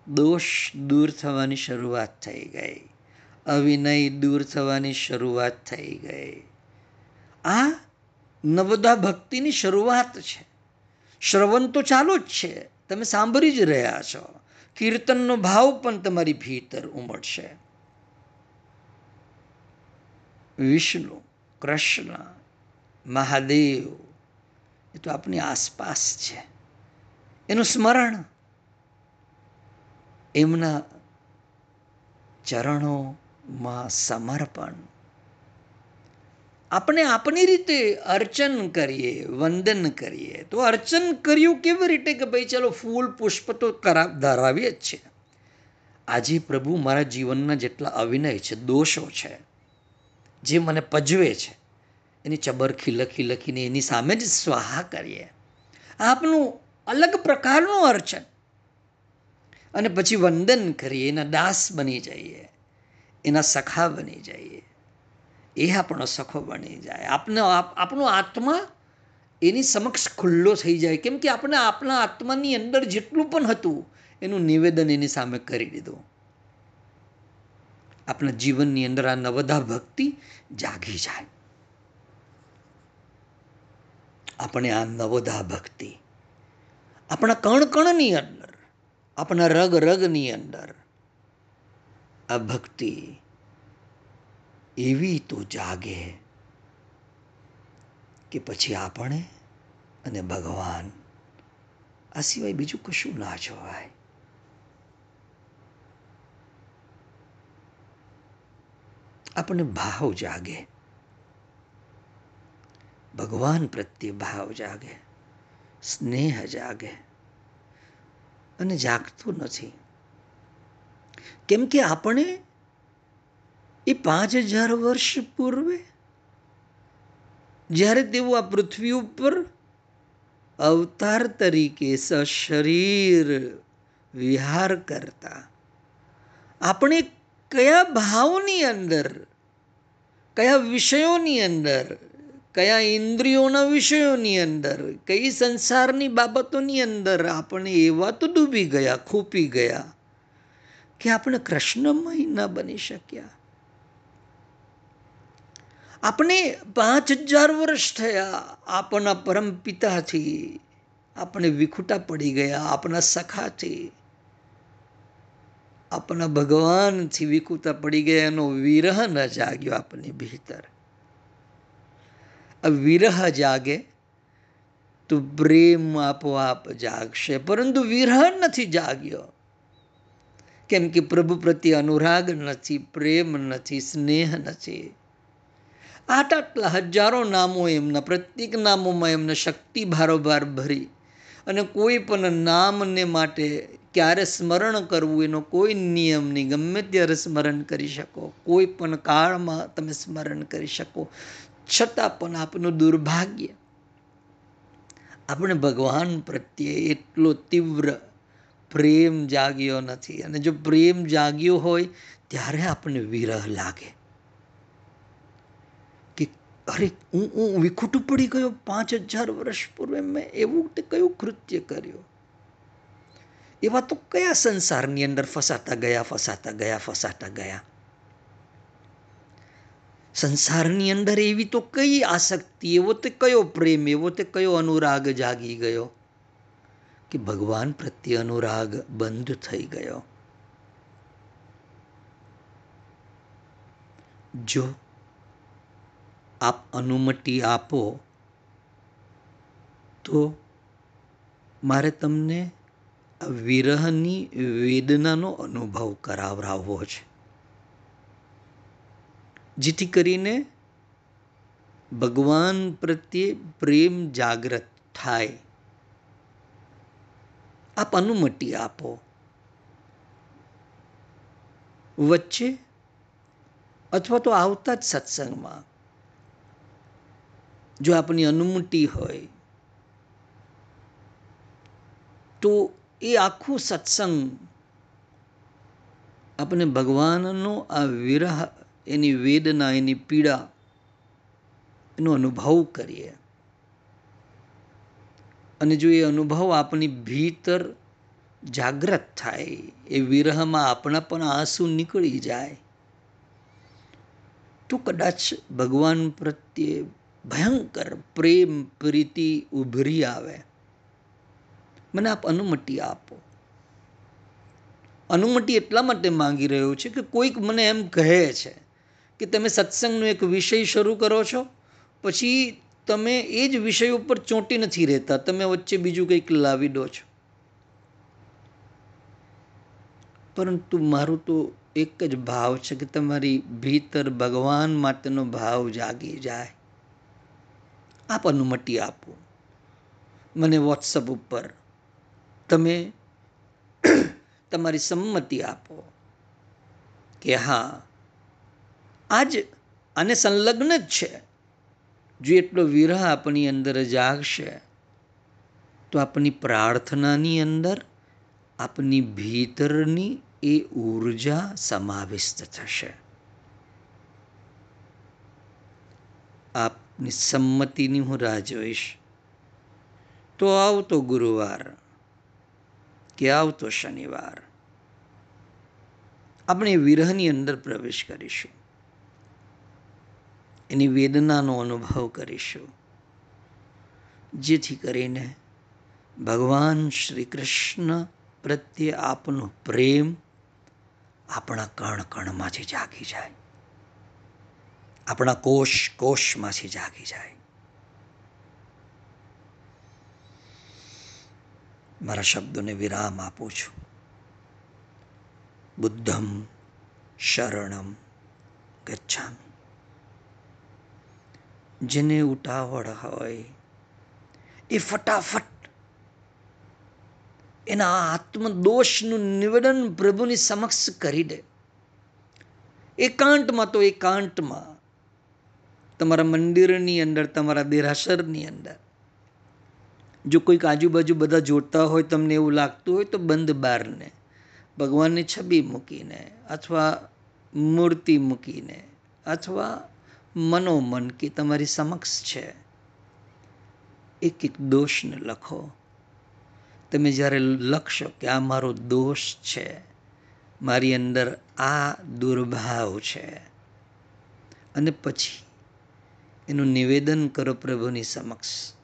દોષ દૂર થવાની શરૂઆત થઈ ગઈ અવિનય દૂર થવાની શરૂઆત થઈ ગઈ આ નવદા ભક્તિની શરૂઆત છે શ્રવણ તો ચાલુ જ છે તમે સાંભળી જ રહ્યા છો કીર્તનનો ભાવ પણ તમારી ભીતર ઉમટશે વિષ્ણુ કૃષ્ણ, મહાદેવ, એ તો આપણી આસપાસ છે. એનું સ્મરણ એમના ચરણોમાં સમર્પણ. આપણે આપણી રીતે અર્ચન કરીએ, વંદન કરીએ, તો અર્ચન કર્યું કેવી રીતે કે ભાઈ ચલો ફૂલ પુષ્પ તો કરા, ધરાવીએ જ છે આજે પ્રભુ મારા જીવનના જેટલા અવિનય છે, દોષો છે જે મને પજવે છે, એની ચબરખી લખી લખીને એની સામે જ સ્વાહા કરીએ. આપનું અલગ પ્રકારનું અર્ચન. અને પછી વંદન કરીએ, એના દાસ બની જઈએ, એના સખા બની જઈએ. એ આપણો સખો બની જાય. આપનો આપણો આત્મા એની સમક્ષ ખુલ્લો થઈ જાય. કેમ કે આપણે આપણા આત્માની અંદર જેટલું પણ હતું, એનું નિવેદન એની સામે કરી દીધું. આપણા જીવનની અંદર આ નવદા ભક્તિ જાગી જાય. આપણે આ નવદા ભક્તિ, આપણા કણ કણની અંદર, આપણા રગ રગની અંદર, આ ભક્તિ એવી તો જાગે કે પછી આપણે અને ભગવાન આ સિવાય બીજું કશું ના જોવાય. આપણને ભાવ જાગે. ભગવાન પ્રત્યે ભાવ જાગે. સ્નેહ જાગે. અને જાગતું નથી. કેમ કે આપણે એ પાંચ હજાર વર્ષ પૂર્વે જ્યારે તેઓ આ પૃથ્વી ઉપર અવતાર તરીકે સશરીર વિહાર કરતા, આપણે કયા ભાવની અંદર, કયા વિષયોની અંદર, કયા ઇન્દ્રિયોના વિષયોની અંદર, કઈ સંસારની બાબતોની અંદર આપણે એવા તો ડૂબી ગયા, ખૂપી ગયા કે આપણે કૃષ્ણમય ન બની શક્યા. આપણે પાંચ હજાર વર્ષ થયા આપણા પરમ પિતાથી, આપણે વિખુટા પડી ગયા આપણા સખાથી. આપણા ભગવાનથી વિકુતા પડી ગયા, એનો વિરહ ન જાગ્યો આપની ભીતર. આ વિરહ જાગે તો પ્રેમ આપોઆપ જાગશે, પરંતુ વિરહ નથી જાગ્યો. કેમ કે પ્રભુ પ્રત્યે અનુરાગ નથી, પ્રેમ નથી, સ્નેહ નથી. આટ આટલા હજારો નામો એમના, પ્રત્યેક નામોમાં એમને શક્તિ ભારોભાર ભરી અને કોઈ પણ નામને માટે ક્યારે સ્મરણ કરવું એનો કોઈ નિયમ નહીં. ગમે ત્યારે સ્મરણ કરી શકો. કોઈ પણ કાળમાં તમે સ્મરણ કરી શકો. છતાં પણ આપનું દુર્ભાગ્ય. આપણે ભગવાન પ્રત્યે એટલો તીવ્ર પ્રેમ જાગ્યો નથી. અને જો પ્રેમ જાગ્યો હોય, ત્યારે આપણને વિરહ લાગે. કે અરે, હું હું વિખૂટું પડી ગયો પાંચ હજાર વર્ષ પૂર્વે. મેં એવું કયું કૃત્ય કર્યું? એવા તો કયા સંસારની અંદર ફસાતા ગયા ફસાતા ગયા ફસાતા ગયા સંસારની અંદર એવી તો કઈ આસક્તિ એવો તે કયો પ્રેમ એવો તે કયો અનુરાગ જાગી ગયો કે ભગવાન પ્રત્યે અનુરાગ બંધ થઈ ગયો જો આપ અનુમતિ આપો તો મારે તમને વિરહની વેદનાનો અનુભવ કરાવરાવવો છે. જેથી કરીને ભગવાન પ્રત્યે પ્રેમ જાગ્રત થાય. આપ અનુમતિ આપો. વચ્ચે અથવા તો આવતા જ સત્સંગમાં જો આપની અનુમતિ હોય, તો એ આખું સત્સંગ આપણે ભગવાનનો આ વિરહ, એની વેદના, એની પીડા એનો અનુભવ કરીએ. અને જો એ અનુભવ આપણી ભીતર જાગ્રત થાય, એ વિરહમાં આપણા પણ આંસુ નીકળી જાય, તો કદાચ ભગવાન પ્રત્યે ભયંકર પ્રેમ, પ્રીતિ ઉભરી આવે. મને આપ અનુમતિ આપો. અનુમતિ એટલા માટે માંગી રહ્યો છે કે કોઈક મને એમ કહે છે કે તમે સત્સંગનો એક વિષય શરૂ કરો છો, પછી તમે એ જ વિષય ઉપર ચોંટી નથી રહેતા, તમે વચ્ચે બીજું કંઈક લાવી દો છો. પરંતુ મારું તો એક જ ભાવ છે કે તમારી ભીતર ભગવાન માટેનો ભાવ જાગી જાય. આપ અનુમતિ આપો. મને વોટ્સઅપ ઉપર તમે તમારી સંમતિ આપો કે હા, આજ આને સંલગ્ન જ છે. જો એટલો વિરહ આપણી અંદર જાગશે તો આપણી પ્રાર્થનાની અંદર આપની ભીતરની એ ઊર્જા સમાવિષ્ટ થશે. આપની સંમતિની હું રાહ જોઈશ. તો આવતો ગુરુવાર કે આવતો શનિવાર. આપણે વિરહની અંદર પ્રવેશ કરીશું. એની વેદનાનો અનુભવ કરીશું. જેથી કરીને ભગવાન શ્રી કૃષ્ણ પ્રત્યે આપનો પ્રેમ આપણા કણ કણમાંથી જાગી જાય. આપણા કોષ કોષમાંથી જાગી જાય. મારા શબ્દોને વિરામ આપું છું. બુદ્ધમ શરણમ ગચ્છામી. જેને ઉતાવળ હોય, એ ફટાફટ એના આત્મદોષનું નિવેદન પ્રભુની સમક્ષ કરી દે. એકાંતમાં તો એકાંતમાં તમારા મંદિરની અંદર, તમારા દેરાસરની અંદર જો કોઈક આજુબાજુ બધા જોતા હોય, તમને એવું લાગતું હોય, તો બંધ બારને, ભગવાનની છબી મૂકીને અથવા મૂર્તિ મૂકીને અથવા મનોમન કે તમારી સમક્ષ છે એક એક દોષને લખો. તમે જ્યારે લખશો કે આ મારો દોષ છે, મારી અંદર આ દુર્ભાવ છે, અને પછી એનું નિવેદન કરો પ્રભુની સમક્ષ.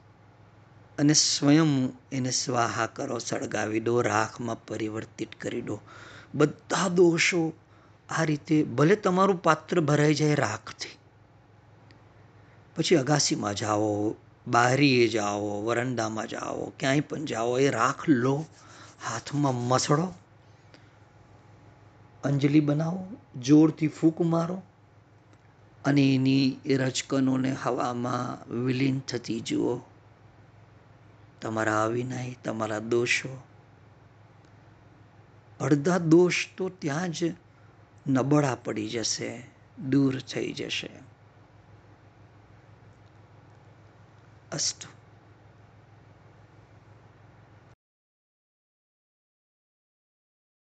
અને સ્વયં એને સ્વાહા કરો, સળગાવી દો, રાખમાં પરિવર્તિત કરી દો. બધા દોષો આ રીતે ભલે તમારું પાત્ર ભરાઈ જાય રાખથી. પછી અગાસીમાં જાઓ, બારીએ જાઓ, વરંડામાં જાઓ, ક્યાંય પણ જાઓ, એ રાખ લો, હાથમાં મસળો, અંજલિ બનાવો, જોરથી ફૂંક મારો, અને એની રચકનોને હવામાં વિલીન થતી જુઓ. તમારા અવિનય, તમારા દોષો. અડધા દોષ તો ત્યાં જ નબળા પડી જશે, દૂર થઈ જશે. અસ્તુ